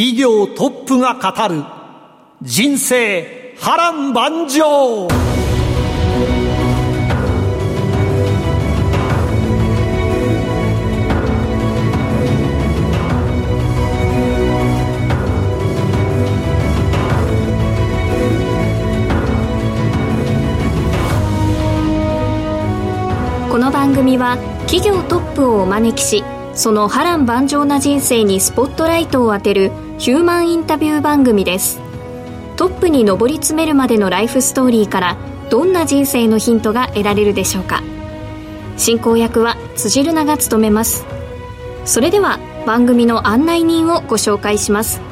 企業トップが語る人生波乱万丈。この番組は企業トップをお招きしその波乱万丈な人生にスポットライトを当てるヒューマンインタビュー番組です。トップに上り詰めるまでのライフストーリーからどんな人生のヒントが得られるでしょうか。進行役は辻るなが務めます。それでは番組の案内人をご紹介します。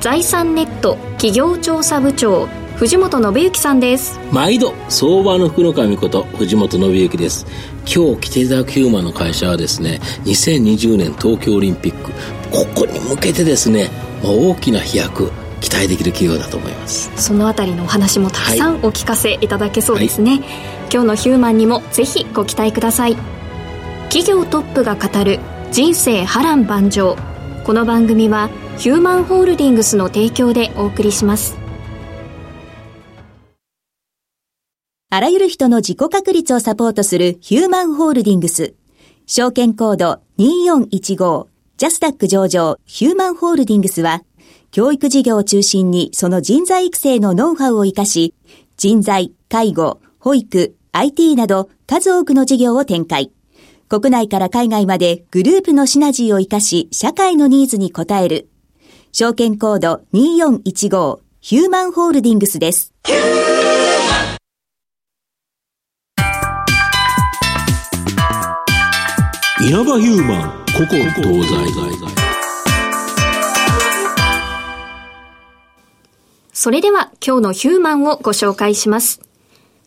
財産ネット企業調査部長藤本信之さんです。毎度相場の福の神こと藤本信之です。今日来ていただくヒューマンの会社はですね2020年東京オリンピックここに向けてですね大きな飛躍期待できる企業だと思います。そのあたりのお話もたくさんお聞かせいただけそうですね、はい、今日のヒューマンにもぜひご期待ください。企業トップが語る人生波乱万丈。この番組はヒューマンホールディングスの提供でお送りします。あらゆる人の自己確立をサポートするヒューマンホールディングス。証券コード2415ジャスタック上場ヒューマンホールディングスは、教育事業を中心にその人材育成のノウハウを活かし、人材、介護、保育、IT など数多くの事業を展開。国内から海外までグループのシナジーを活かし、社会のニーズに応える。証券コード2415ヒューマンホールディングスです。稲葉ヒューマン古今東西それでは今日のヒューマンをご紹介します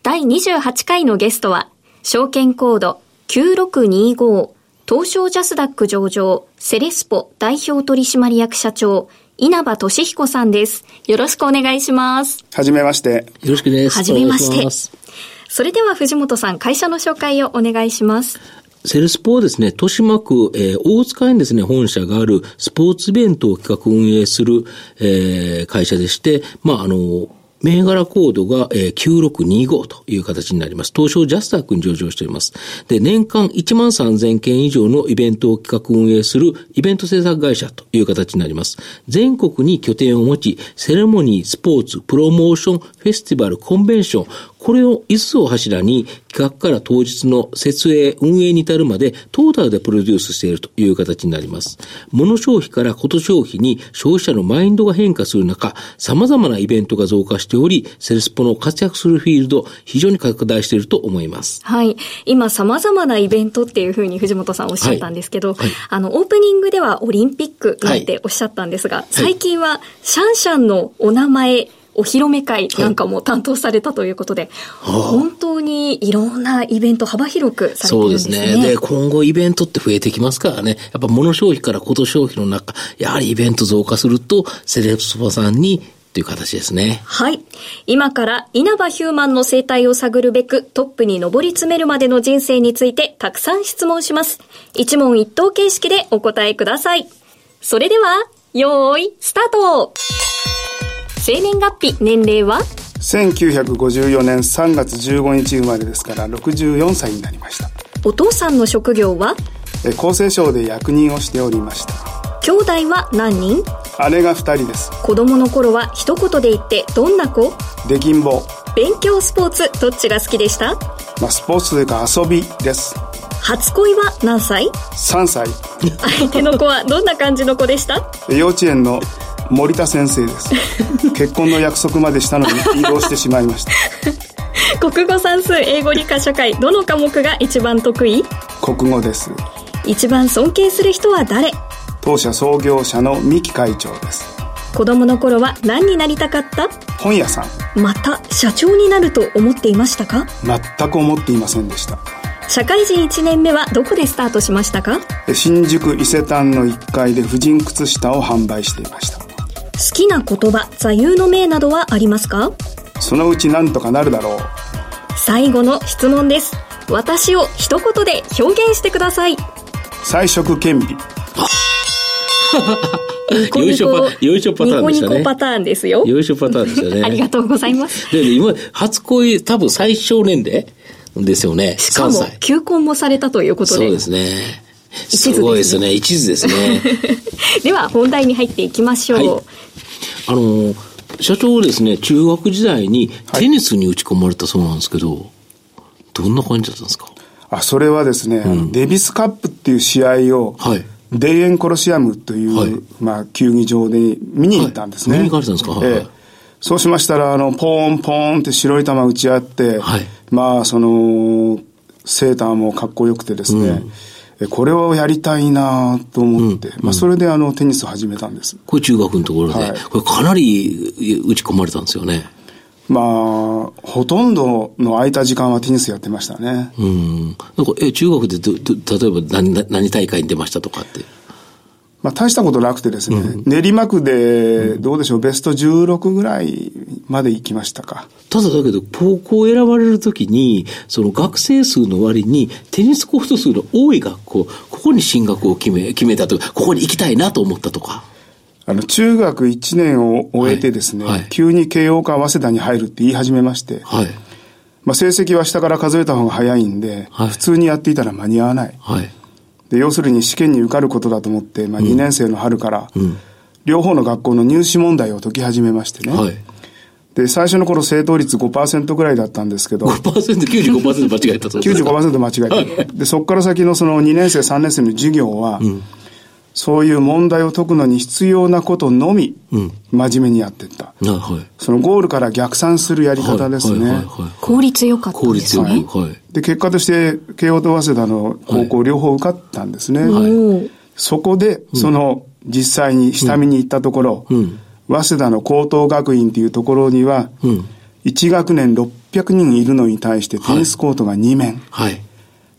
第28回のゲストは証券コード9625東証ジャスダック上場セレスポ代表取締役社長稲葉俊彦さんです。よろしくお願いします。はじめまして。よろしくです。はじめまして。それでは藤本さん、会社の紹介をお願いします。セルスポはですね、豊島区、えー、大塚にですね、本社があるスポーツイベントを企画運営する、えー、会社でして、まあ、あの、銘柄コードが、9625という形になります。東証ジャスタックに上場しております。で、年間1万3000件以上のイベントを企画運営するイベント制作会社という形になります。全国に拠点を持ち、セレモニー、スポーツ、プロモーション、フェスティバル、コンベンション、これを5つを柱に企画から当日の設営、運営に至るまでトータルでプロデュースしているという形になります。物消費からこと消費に消費者のマインドが変化する中、様々なイベントが増加しており、セルスポの活躍するフィールド、非常に拡大していると思います。はい。今、様々なイベントっていうふうに藤本さんおっしゃったんですけど、はいはい、あの、オープニングではオリンピックなんておっしゃったんですが、はい、最近はシャンシャンのお名前、お披露目会なんかも担当されたということで、はい、本当にいろんなイベント幅広くされてるんですね。そうですね。で、今後イベントって増えてきますからね、やっぱ物消費からこと消費の中、やはりイベント増加すると、セレブソファさんにという形ですね。はい。今から稲葉ヒューマンの生態を探るべくトップに上り詰めるまでの人生についてたくさん質問します。一問一答形式でお答えください。それでは、よーい、スタート生年月日、年齢は？1954年3月15日生まれですから64歳になりました。お父さんの職業は？厚生省で役人をしておりました。兄弟は何人？姉が2人です。子供の頃は一言で言ってどんな子？できんぼ。勉強スポーツどっちが好きでした？まあ、スポーツというか遊びです。初恋は何歳 ?3 歳。相手の子はどんな感じの子でした？幼稚園の森田先生です。結婚の約束までしたのに移動してしまいました。国語算数英語理科社会どの科目が一番得意？国語です。一番尊敬する人は誰？当社創業者の三木会長です。子供の頃は何になりたかった？本屋さん。また社長になると思っていましたか？全く思っていませんでした。社会人1年目はどこでスタートしましたか？新宿伊勢丹の1階で婦人靴下を販売していました好きな言葉座右の銘などはありますか？そのうち何とかなるだろう最後の質問です私を一言で表現してください彩色兼備よいしょパ、よいしょパターンでしたね。ニコニコパターンですよ。よいしょパターンですよね。ありがとうございます。で、今、初恋、多分最小年齢ですよね。しかも、求婚もされたということで。そうですね。すごいですね。一途ですね。では、本題に入っていきましょう。はい、あの、社長ですね、中学時代にテニスに打ち込まれたそうなんですけど、はい、どんな感じだったんですか？あ、それはですね、うん、デビスカップっていう試合を、はい、田園コロシアムという、はい、まあ、球技場で見に行ったんですね。見に行かれたんですか、ええ、そうしましたら、あの、ポーンポーンって白い球打ち合って、はい、まあ、その、セーターもかっこよくてですね、うん、これをやりたいなと思って、うん、まあ、それであの、テニスを始めたんです。これ中学のところで、はい、これかなり打ち込まれたんですよね。まあ、ほとんどの空いた時間はテニスやってましたね。うん。なんか、え、中学でど、ど例えば何、何大会に出ましたとかって。まあ、大したことなくてですね、うん、練馬区で、どうでしょう、ベスト16ぐらいまで行きましたか。ただだけど、高校選ばれるときに、その学生数の割に、テニスコート数の多い学校、ここに進学を決め、決めたとか、ここに行きたいなと思ったとか。あの、中学1年を終えてですね、はいはい、急に慶応か早稲田に入るって言い始めまして、はい、まあ、成績は下から数えた方が早いんで、普通にやっていたら間に合わない。で要するに試験に受かることだと思って、まあ、2年生の春から、両方の学校の入試問題を解き始めましてね。で、最初の頃正答率5%ぐらいだったんですけど。5%、95%間違えたと。95%間違えた。で、そこから先のその2年生、3年生の授業は、うんそういう問題を解くのに必要なことのみ、真面目にやっていった。うんはい、そのゴールから逆算するやり方ですね。効率よかったんですね。効率よはい。で、結果として、慶応と早稲田の高校両方受かったんですね。はい、そこで、その、実際に下見に行ったところ、うん、早稲田の高等学院っていうところには、うん、1学年600人いるのに対してテニスコートが2面。はい。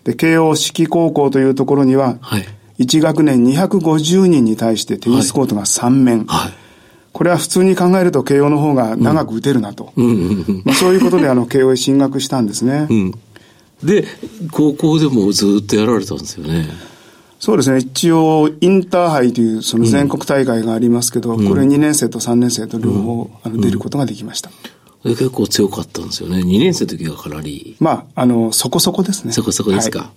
で、慶応四季高校というところには、はい。1学年250人に対してテニスコートが3面。はい。これは普通に考えると慶応の方が長く打てるなと。そういうことであの慶応へ進学したんですね。うん。で、高校でもずっとやられたんですよね。そうですね。一応、インターハイというその全国大会がありますけど、これ2年生と3年生と両方、あの出ることができました。で結構強かったんですよね。2年生の時がかなり。まあ、あの、そこそこですね。そこそこですか。はい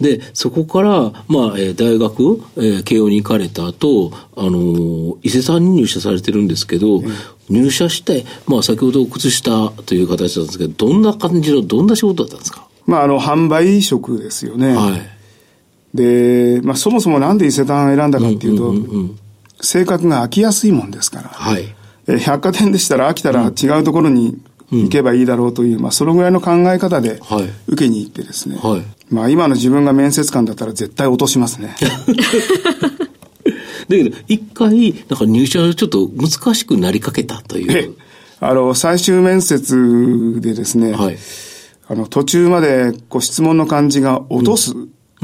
で、そこから、まあ、えー大学、えー慶応に行かれた後、あのー伊勢さんに入社されてるんですけど、入社して、まあ、先ほど靴下という形だったんですけど、どんな感じの、どんな仕事だったんですか？まあ、あの、販売職ですよね。はい。で、まあ、そもそもなんで伊勢丹を選んだかっていうと、うんうんうん性格が飽きやすいもんですから。はい。えー百貨店でしたら飽きたら違うところに行けばいいだろうという、まあ、そのぐらいの考え方ではい受けに行ってですね。はいまあ、今の自分が面接官だったら絶対落としますね。だけど、一回、なんか入社ちょっと難しくなりかけたといえう。あの、最終面接でですね、はい。あの、途中までこう質問の感じが落とす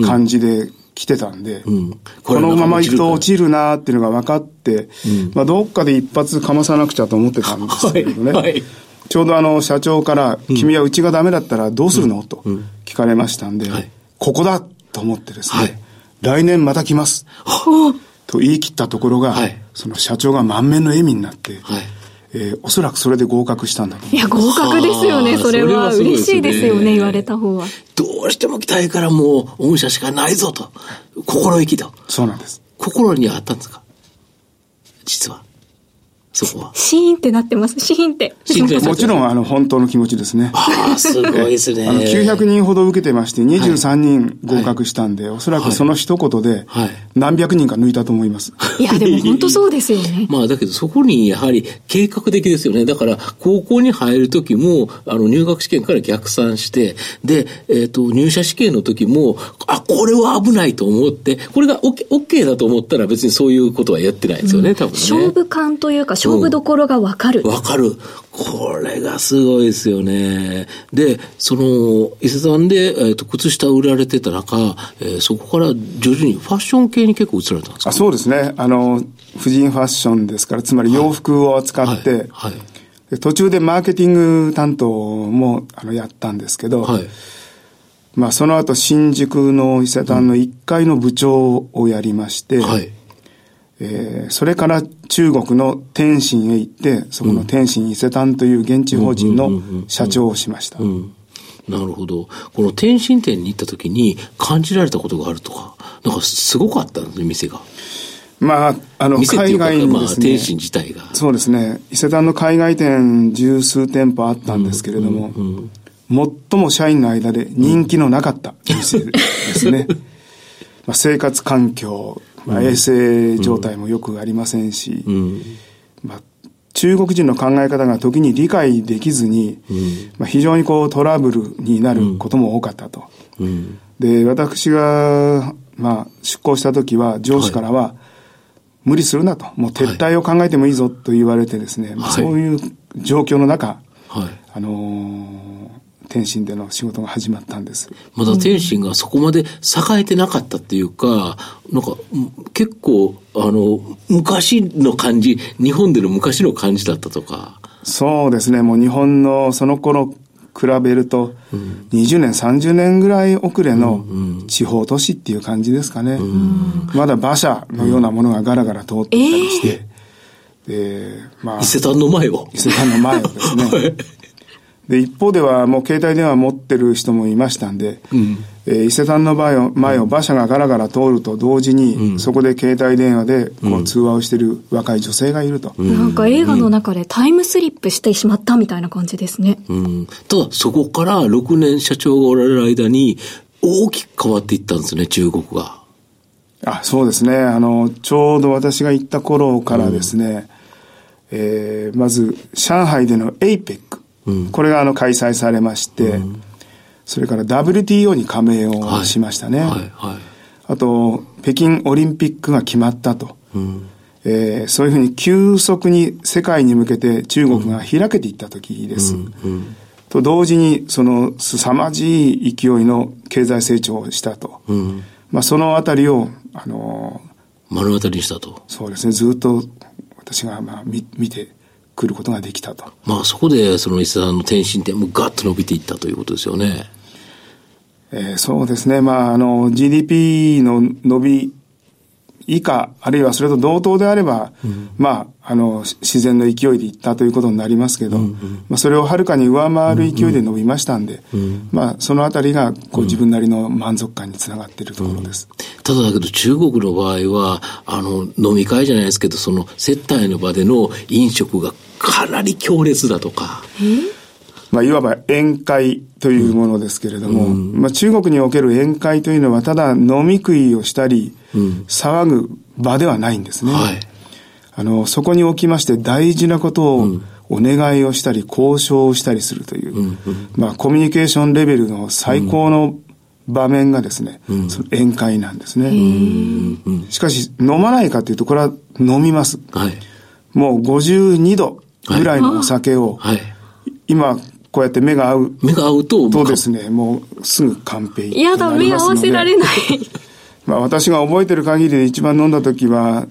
感じで来てたんで、うん。このまま行くと落ちちるなーっていうのが分かって、まあ、どっかで一発かまさなくちゃと思ってたんですけれどね。はいはい。ちょうどあの、社長から、君はうちがダメだったらどうするの、と聞かれましたんで、はい。ここだと思ってですね、はい。来年また来ます。と言い切ったところが、はい。その社長が満面の笑みになって、はい。えーおそらくそれで合格したんだと思いいや、合格ですよね、はあそれは。それは嬉しいですよねね、言われた方は。どうしても来たいからもう、御社しかないぞと。心意気と。そうなんです。心にあったんですか？実は。そこは。シーンってなってます、シーンって。シーンってなってもちろん、あの、本当の気持ちですね。ああ、すごいですね。あの、900人ほど受けてまして、23人合格したんで、おそらくその一言ではい、何百人か抜いたと思います。いや、でも 本当そうですよね。まあだけどそこにやはり計画的ですよね。だから高校に入る時も、あの入学試験から逆算して、で、えっ、と、入社試験の時も、あ、これは危ないと思って、これが OK, OK だと思ったら別にそういうことはやってないですよね、多分ね。勝負感というか、勝負どころがわかる。わ、かる。これがすごいですよね。で、その、伊勢さんで、えーと、靴下売られてた中、えー、そこから徐々にファッション系に結構移られたんですか？あそうですね。あの、婦人ファッションですから、つまり洋服を扱って、はいはいはい、途中でマーケティング担当もあのやったんですけど、はいまあ、その後新宿の伊勢丹の1階の部長をやりまして、はいえー、それから中国の天津へ行って、そこの天津伊勢丹という現地法人の社長をしました。なるほど。この天津店に行った時に感じられたことがあるとか、なんかすごかったんですね、店が。まあ、あの、海外にですね、天津自体が。そうですね。伊勢丹の海外店十数店舗あったんですけれども、最も社員の間で人気のなかった店ですね。まあ生活環境、まあ、衛生状態もよくありませんし、まあ、中国人の考え方が時に理解できずに、まあ、非常にこうトラブルになることも多かったと。で、私が、まあ、出向した時は上司からは、はい、無理するなと、もう撤退を考えてもいいぞと言われてですね、はい、そういう状況の中、はい、あのー天津での仕事が始まったんです。まだ天津がそこまで栄えてなかったっていうか、なんか結構、あの、昔の感じ、日本での昔の感じだったとか。そうですね、もう日本のその頃比べると、20年、30年ぐらい遅れの地方都市っていう感じですかね。まだ馬車のようなものがガラガラ通ってたりして、で、まあ。伊勢丹の前を。伊勢丹の前をですね。で、一方ではもう携帯電話持ってる人もいましたんで、うん、えー、伊勢丹の前を前を馬車がガラガラ通ると同時に、うん、そこで携帯電話でこう通話をしてる若い女性がいると、うん、なんか映画の中でタイムスリップしてしまったみたいな感じですね。うん、ただ、そこから6年社長がおられる間に、大きく変わっていったんですね、中国が。あ、そうですね。あの、ちょうど私が行った頃からですね、うん、えー、まず、上海での APEC。これがあの開催されまして、それから WTO に加盟をしましたね。はいはいはい、あと、北京オリンピックが決まったと。うんえー、そういうふうに急速に世界に向けて中国が開けていった時です。うんうん、と同時に、その凄まじい勢いの経済成長をしたと。うん、まあ、そのあたりを、あのー、目の当たりにしたと。そうですね。ずっと私がまあ見見て来ることができたと。まあそこでその伊勢さんの転身点もガッと伸びていったということですよね。えー、そうですね。まああの GDP の伸び以下、あるいはそれと同等であれば、うん、まあ、あの、自然の勢いでいったということになりますけど、うんうん、まあ、それをはるかに上回る勢いで伸びましたんで、うんうん、まあ、そのあたりが、こう、自分なりの満足感につながっているところです。ただだけど、中国の場合は、あの、飲み会じゃないですけど、その、接待の場での飲食がかなり強烈だとか。まあ、いわば宴会というものですけれども、うん、まあ、中国における宴会というのは、ただ飲み食いをしたり、うん、騒ぐ場ではないんですね。はい、あの、そこにおきまして大事なことをお願いをしたり、交渉をしたりするという、うん、まあ、コミュニケーションレベルの最高の場面がですね、その宴会なんですね。しかし、飲まないかというと、これは飲みます。はい、もう52度ぐらいのお酒を、はい、今、こうやって目が合う。目が合うと、とですね、もうすぐ完璧いやだ、目合わせられない。まあ私が覚えてる限りで一番飲んだ時は、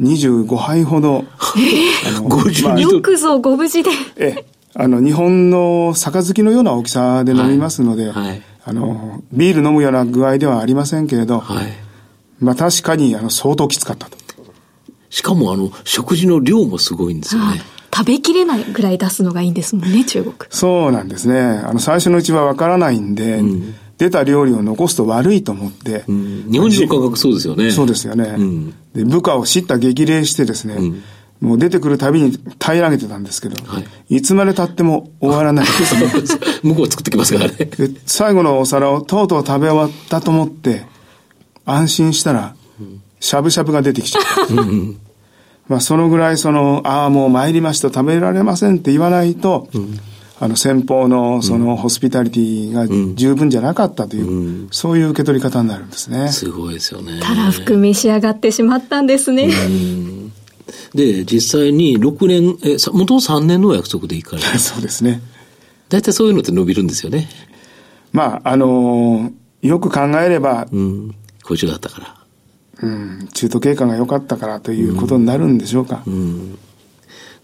25杯ほど。えー、まあ、よくぞご無事で。えあの、日本の杯のような大きさで飲みますので、はいはい、あの、ビール飲むような具合ではありませんけれど、はい、まあ確かにあの相当きつかったと。しかもあの、食事の量もすごいんですよね。食べきれないぐらい出すのがいいんですもんね、中国。そうなんですね。あの、最初のうちはわからないんで、うん、出た料理を残すと悪いと思って、うん、日本人の感覚そうですよね。そうですよね。うん、で部下を叱った激励してですね、もう出てくるたびに平らげてたんですけど、はい、いつまで経っても終わらない 向こう作ってきますからね。で、最後のお皿をとうとう食べ終わったと思って、安心したら、しゃぶしゃぶが出てきちゃった。まあ、そのぐらいその、ああ、もう参りました、食べられませんって言わないと、うん、あの、先方のそのホスピタリティが十分じゃなかったという、うん、そういう受け取り方になるんですね。すごいですよね。たらふく召し上がってしまったんですね。で、実際に6年、え、元3年の約束でいかれる。そうですね。大体そういうのって伸びるんですよね。まあ、あのー、よく考えれば、うん、好調だったから。うん、中途経過が良かったからということになるんでしょうか。うん、うん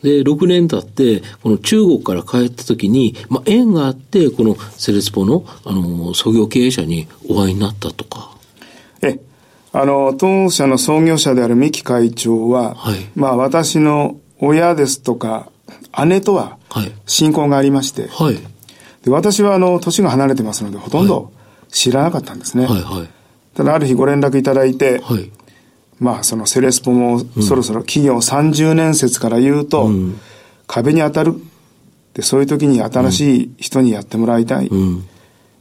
で、6年経って、この中国から帰った時に、まあ、縁があって、このセレスポの、あの、創業経営者にお会いになったとか。え、あの、当社の創業者である三木会長は、はい、まあ、私の親ですとか、姉とは、親交がありまして、はい、で私は、あの、年が離れてますので、ほとんど知らなかったんですね。はいはい、ただ、ある日ご連絡いただいて、はい。まあ、そのセレスポもそろそろ企業30年説から言うと、壁に当たる。で、そういう時に新しい人にやってもらいたい。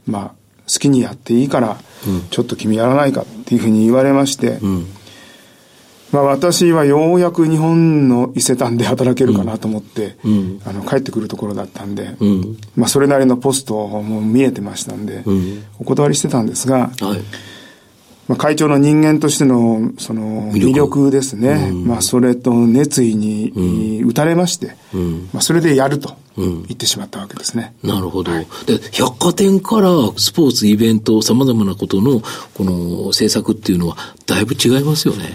まあ、好きにやっていいから、ちょっと君やらないかっていうふうに言われまして、まあ私はようやく日本の伊勢丹で働けるかなと思って、あの帰ってくるところだったんで、まあそれなりのポストも見えてましたんで、お断りしてたんですが、はいまあ、会長の人間としての、その、魅力ですね。うん、まあ、それと熱意に、打たれまして、うん、まあ、それでやると言ってしまったわけですね。なるほど。で、百貨店からスポーツ、イベント、様々なことの、この政策っていうのは、だいぶ違いますよね。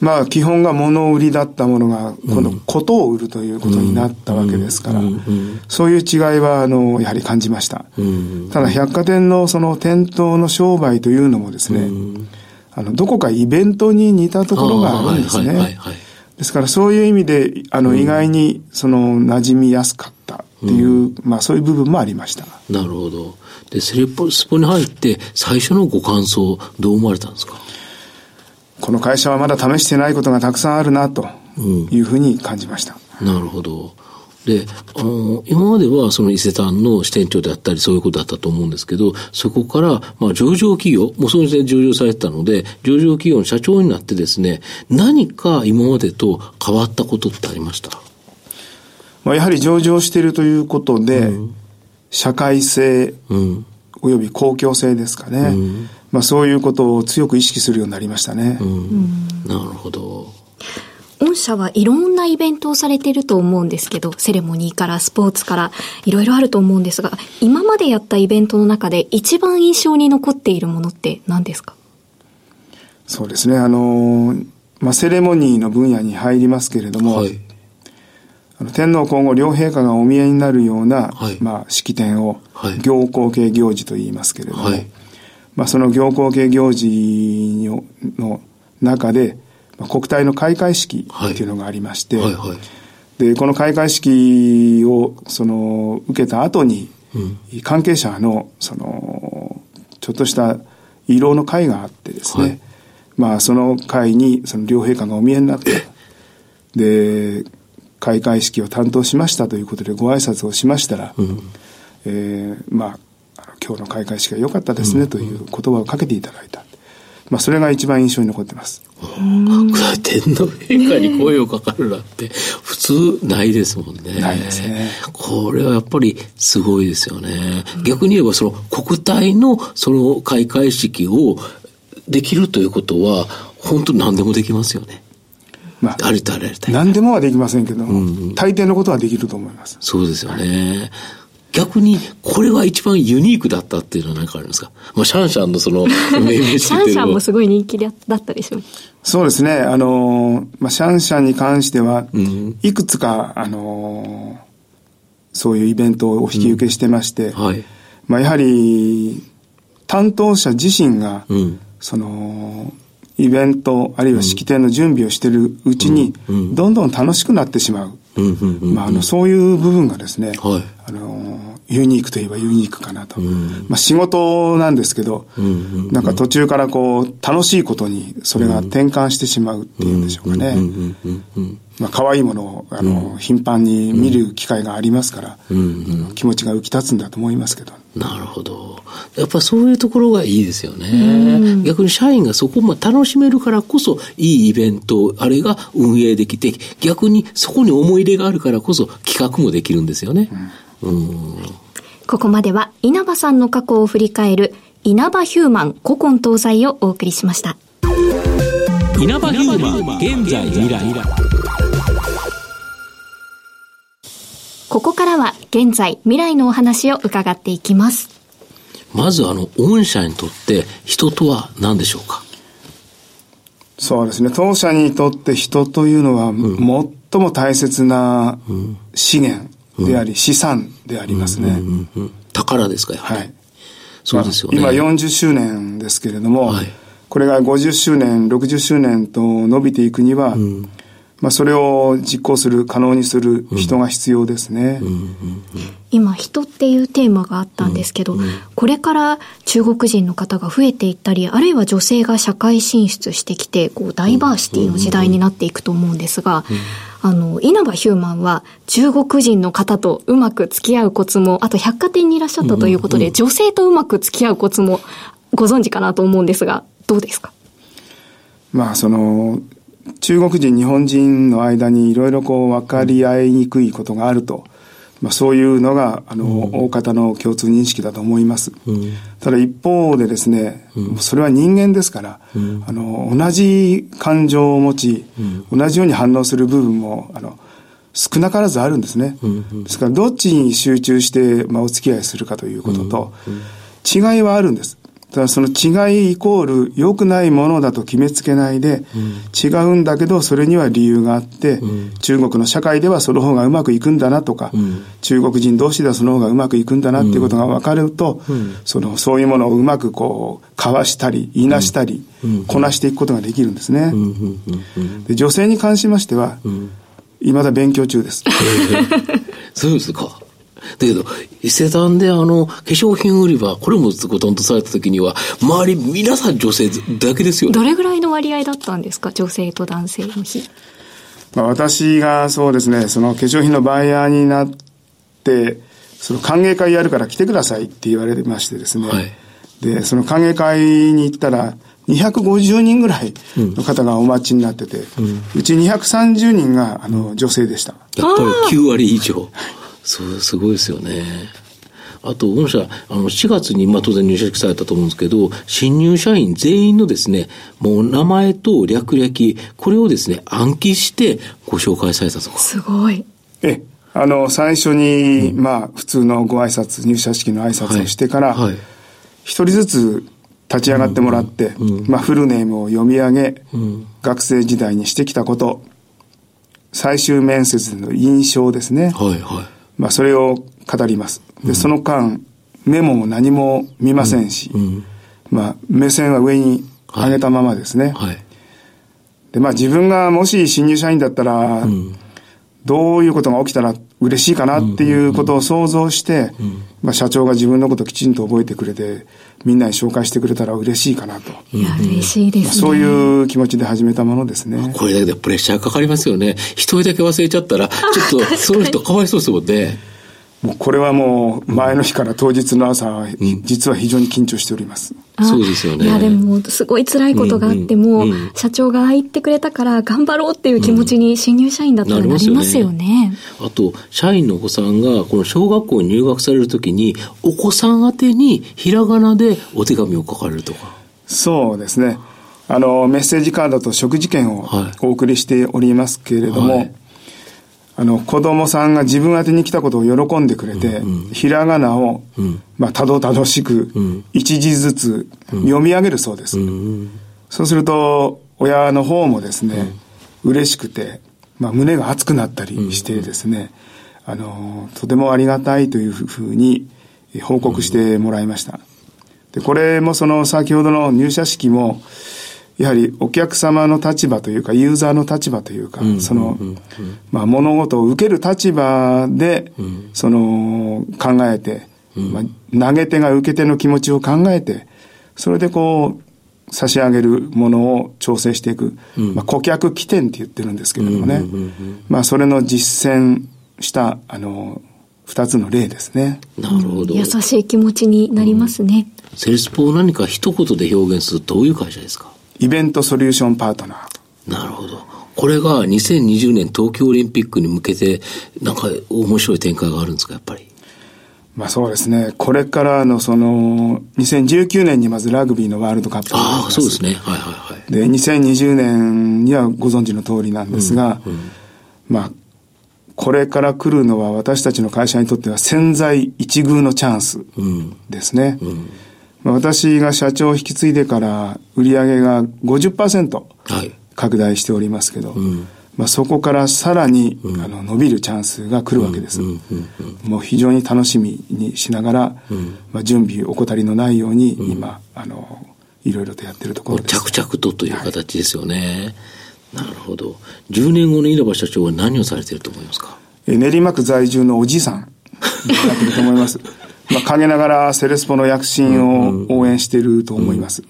まあ、基本が物売りだったものが、このことを売るということになったわけですから、そういう違いは、あの、やはり感じました。ただ、百貨店のその店頭の商売というのもですね、あの、どこかイベントに似たところがあるんですね。ですから、そういう意味で、あの、意外に、その、馴染みやすかったっていう、まあ、そういう部分もありました。なるほど。で、セレポスポに入って、最初のご感想、どう思われたんですか？この会社はまだ試してないことがたくさんあるなというふうに感じました。うん、なるほど。で、あの、今まではその伊勢丹の支店長であったりそういうことだったと思うんですけど、そこから、まあ上場企業、もうその時点で上場されてたので、上場企業の社長になってですね、何か今までと変わったことってありました？まあやはり上場しているということで、うん、社会性、うん、および公共性ですかね。うんまあ、そういうことを強く意識するようになりましたね。うん、なるほど。御社はいろんなイベントをされてると思うんですけど、セレモニーからスポーツからいろいろあると思うんですが、今までやったイベントの中で一番印象に残っているものって何ですか？そうですね、あの、まあ、セレモニーの分野に入りますけれども、はい、あの天皇皇后両陛下がお見えになるような、はい、まあ、式典を、行幸系行事と言いますけれども、はいまあ、その行幸系行事の中で、まあ、国体の開会式っていうのがありまして、はいはい。はい、で、この開会式を、その、受けた後に、うん、関係者の、その、ちょっとした慰労の会があってですね、はい、まあ、その会に、その両陛下がお見えになって、で、開会式を担当しましたということでご挨拶をしましたら、うん、えー、まあ、今日の開会式が良かったですねという言葉をかけていただいた。まあ、それが一番印象に残ってます。天皇陛下に声をかかるなんて、普通ないですもんね。ないですね。これはやっぱりすごいですよね。逆に言えば、その国体のその開会式をできるということは、本当何でもできますよね。まあ、ありとあらゆる何でもはできませんけど、うん、大抵のことはできると思います。そうですよね。逆に、これは一番ユニークだったっていうのは何かあるんですか？まあ、シャンシャンのその、命名シャンシャンもすごい人気だったでしょうそうですね。あの、まあ、シャンシャンに関しては、いくつか、あの、そういうイベントをお引き受けしてまして、うん。はい、まあ、やはり、担当者自身が、うん、その、イベント、あるいは式典の準備をしているうちに、どんどん楽しくなってしまう。まあ、あの、そういう部分がですね、はい、あの、ユニークといえばユニークかなと。まあ、仕事なんですけど、なんか途中からこう、楽しいことにそれが転換してしまうっていうんでしょうかね。まあ、可愛いものを、あの、頻繁に見る機会がありますから、気持ちが浮き立つんだと思いますけど。なるほど。やっぱそういうところがいいですよね。逆に社員がそこも楽しめるからこそ、いいイベント、あれが運営できて、逆にそこに思い入れがあるからこそ企画もできるんですよね。ここまでは稲葉さんの過去を振り返る稲葉ヒューマン古今東西をお送りしました。稲葉ヒューマン現在未来ここからは現在未来のお話を伺っていきます。まずあの御社にとって人とは何でしょうか？そうですね。当社にとって人というのは最も大切な資源、であり、資産でありますね。宝ですか、はい。そうですよね。まあ、今40周年ですけれども、はい、これが50周年、60周年と伸びていくには、うん、まあ、それを実行する、可能にする人が必要ですね。今、人っていうテーマがあったんですけど、これから中国人の方が増えていったり、あるいは女性が社会進出してきて、こう、ダイバーシティの時代になっていくと思うんですが、あの、稲葉ヒューマンは中国人の方とうまく付き合うコツも、あと百貨店にいらっしゃったということで、女性とうまく付き合うコツもご存知かなと思うんですが、どうですか？まあ、その、中国人、日本人の間にいろいろこう分かり合いにくいことがあると。まあ、そういうのが、あの、うん、大方の共通認識だと思います。うん、ただ一方でですね、うん、それは人間ですから、あの、同じ感情を持ち、同じように反応する部分も、あの、少なからずあるんですね。ですから、どっちに集中して、まあ、お付き合いするかということと、違いはあるんです。ただその違いイコール良くないものだと決めつけないで、うん、違うんだけどそれには理由があって、うん、中国の社会ではその方がうまくいくんだなとか、うん、中国人同士ではその方がうまくいくんだなっていうことが分かると、そのそういうものをうまくこうかわしたり言いなしたり、こなしていくことができるんですね。で女性に関しましては、いまだ勉強中です。そうですか。だけど、伊勢丹であの、化粧品売り場、これもごとんとされた時には、周り皆さん女性だけですよね。どれぐらいの割合だったんですか？女性と男性の比。まあ、私がそうですね、その化粧品のバイヤーになって、その歓迎会やるから来てくださいって言われましてですね。はい、で、その歓迎会に行ったら、250人ぐらいの方がお待ちになってて、うん、うち230人があの女性でした。やっぱり9割以上。そう、すごいですよね。あと、御社、あの、4月に、まあ、当然入社されたと思うんですけど、新入社員全員のですね、もう名前と略歴、これをですね、暗記してご紹介されたとか。すごい。え、あの、最初に、うん、まあ、普通のご挨拶、入社式の挨拶をしてから、一、はいはい、人ずつ立ち上がってもらって、うんうん、まあ、フルネームを読み上げ、学生時代にしてきたこと、最終面接の印象ですね。はいはい。まあ、それを語ります。で、その間、メモも何も見ませんし、まあ、目線は上に上げたままですね。はい。で、まあ、自分がもし新入社員だったら、どういうことが起きたら嬉しいかなっていうことを想像して、まあ、社長が自分のことをきちんと覚えてくれて、みんなに紹介してくれたら嬉しいかなと。いや、嬉しいですね。そういう気持ちで始めたものですね。これだけでプレッシャーかかりますよね。一人だけ忘れちゃったら、ちょっとその人かわいそうですもんね。もうこれはもう前の日から当日の朝、実は非常に緊張しております。そうですよね。いやでもすごい辛いことがあっても、社長が言ってくれたから頑張ろうっていう気持ちに新入社員だったらなりますよね。あと、社員のお子さんがこの小学校に入学されるときに、お子さん宛てにひらがなでお手紙を書かれるとか。そうですね。あの、メッセージカードと食事券をお送りしておりますけれども、はいあの、子供さんが自分宛てに来たことを喜んでくれて、うんうん、ひらがなを、うん、まあ、たどたどしく、一字ずつ読み上げるそうです。そうすると、親の方もですね、嬉しくて、まあ、胸が熱くなったりしてですね、あの、とてもありがたいというふうに報告してもらいました。で、これもその先ほどの入社式も、やはりお客様の立場というか、ユーザーの立場というか、その、まあ物事を受ける立場で、その考えて、まあ、投げ手が受け手の気持ちを考えて、それでこう、差し上げるものを調整していく、まあ、顧客起点って言ってるんですけれどもね、まあ、それの実践した、あの、二つの例ですね。なるほど。優しい気持ちになりますね。うん、セールスポを何か一言で表現するとどういう会社ですか？イベントソリューションパートナー。なるほど。これが2020年東京オリンピックに向けて、なんか面白い展開があるんですか、やっぱり？まあそうですね。これからのその、2019年にまずラグビーのワールドカップああ、そうですね。はいはいはい。で、2020年にはご存知の通りなんですが、うんうん、まあ、これから来るのは私たちの会社にとっては潜在一遇のチャンスですね。うんうん私が社長を引き継いでから売上が50%拡大しておりますけど、はいうん、まあ、そこからさらに、うん、あの伸びるチャンスが来るわけです。もう非常に楽しみにしながら、うん、まあ、準備怠りのないように今、あのいろいろとやってるところです。着々とという形ですよね。はい、なるほど。10年後の稲葉社長は何をされてると思いますか？練馬区在住のおじさんやってると思います。まあ、陰ながらセレスポの躍進を応援していると思います。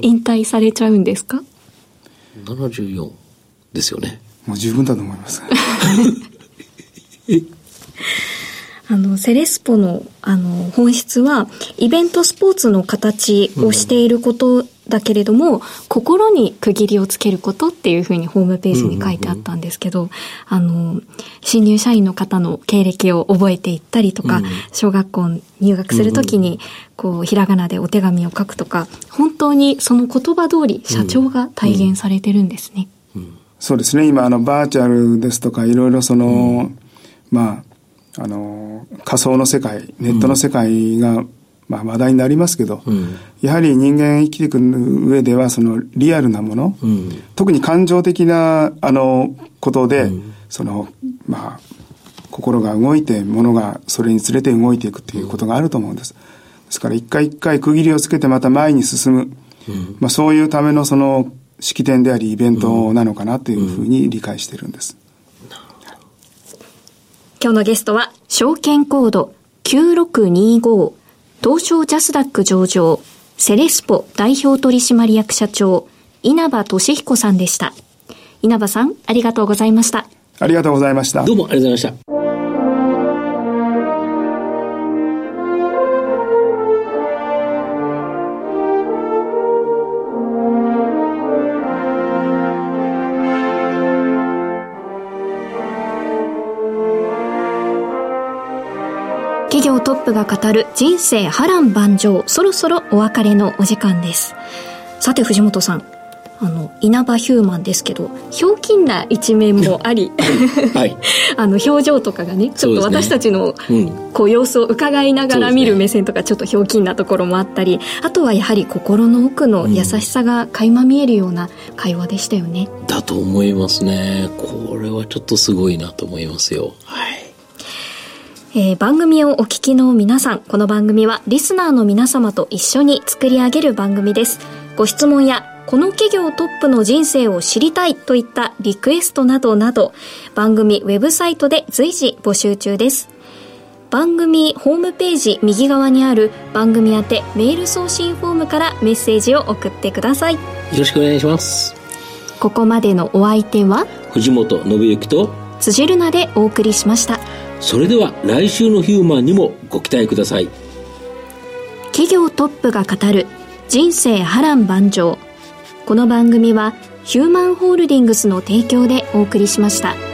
引退されちゃうんですか ?74 ですよね。もう十分だと思います。あの、セレスポの、あの、本質は、イベントスポーツの形をしていることだけれども、うん、心に区切りをつけることっていうふうにホームページに書いてあったんですけど、あの、新入社員の方の経歴を覚えていったりとか、うん、小学校入学するときに、こう、ひらがなでお手紙を書くとか、本当にその言葉通り社長が体現されてるんですね。そうですね。今、あの、バーチャルですとか、いろいろその、まあ、あの、仮想の世界、ネットの世界が、まあ話題になりますけど、うん、やはり人間生きていく上では、そのリアルなもの、うん、特に感情的な、あの、ことで、うん、その、まあ、心が動いて、ものがそれにつれて動いていくっていうことがあると思うんです。ですから、一回一回区切りをつけてまた前に進む、まあそういうためのその式典でありイベントなのかなというふうに理解してるんです。今日のゲストは、証券コード9625東証ジャスダック上場セレスポ代表取締役社長稲葉俊彦さんでした。稲葉さん、ありがとうございました。ありがとうございました。どうもありがとうございました。トップが語る人生波乱万丈そろそろお別れのお時間です。さて藤本さん。あの稲葉ヒューマンですけどひょうきんな一面もあり、はい、あの表情とかがねちょっと私たちの、こう様子を伺いながら見る目線とかちょっとひょうきんなところもあったり、あとはやはり心の奥の優しさが垣間見えるような会話でしたよね、だと思いますね。これはちょっとすごいなと思いますよ。はいえー、番組をお聞きの皆さん、この番組はリスナーの皆様と一緒に作り上げる番組です。ご質問や、この企業トップの人生を知りたいといったリクエストなどなど、番組ウェブサイトで随時募集中です。番組ホームページ右側にある番組宛てメール送信フォームからメッセージを送ってください。よろしくお願いします。ここまでのお相手は、藤本信之と辻るなでお送りしました。それでは来週のヒューマンにもご期待ください企業トップが語る人生波乱万丈この番組はヒューマンホールディングスの提供でお送りしました。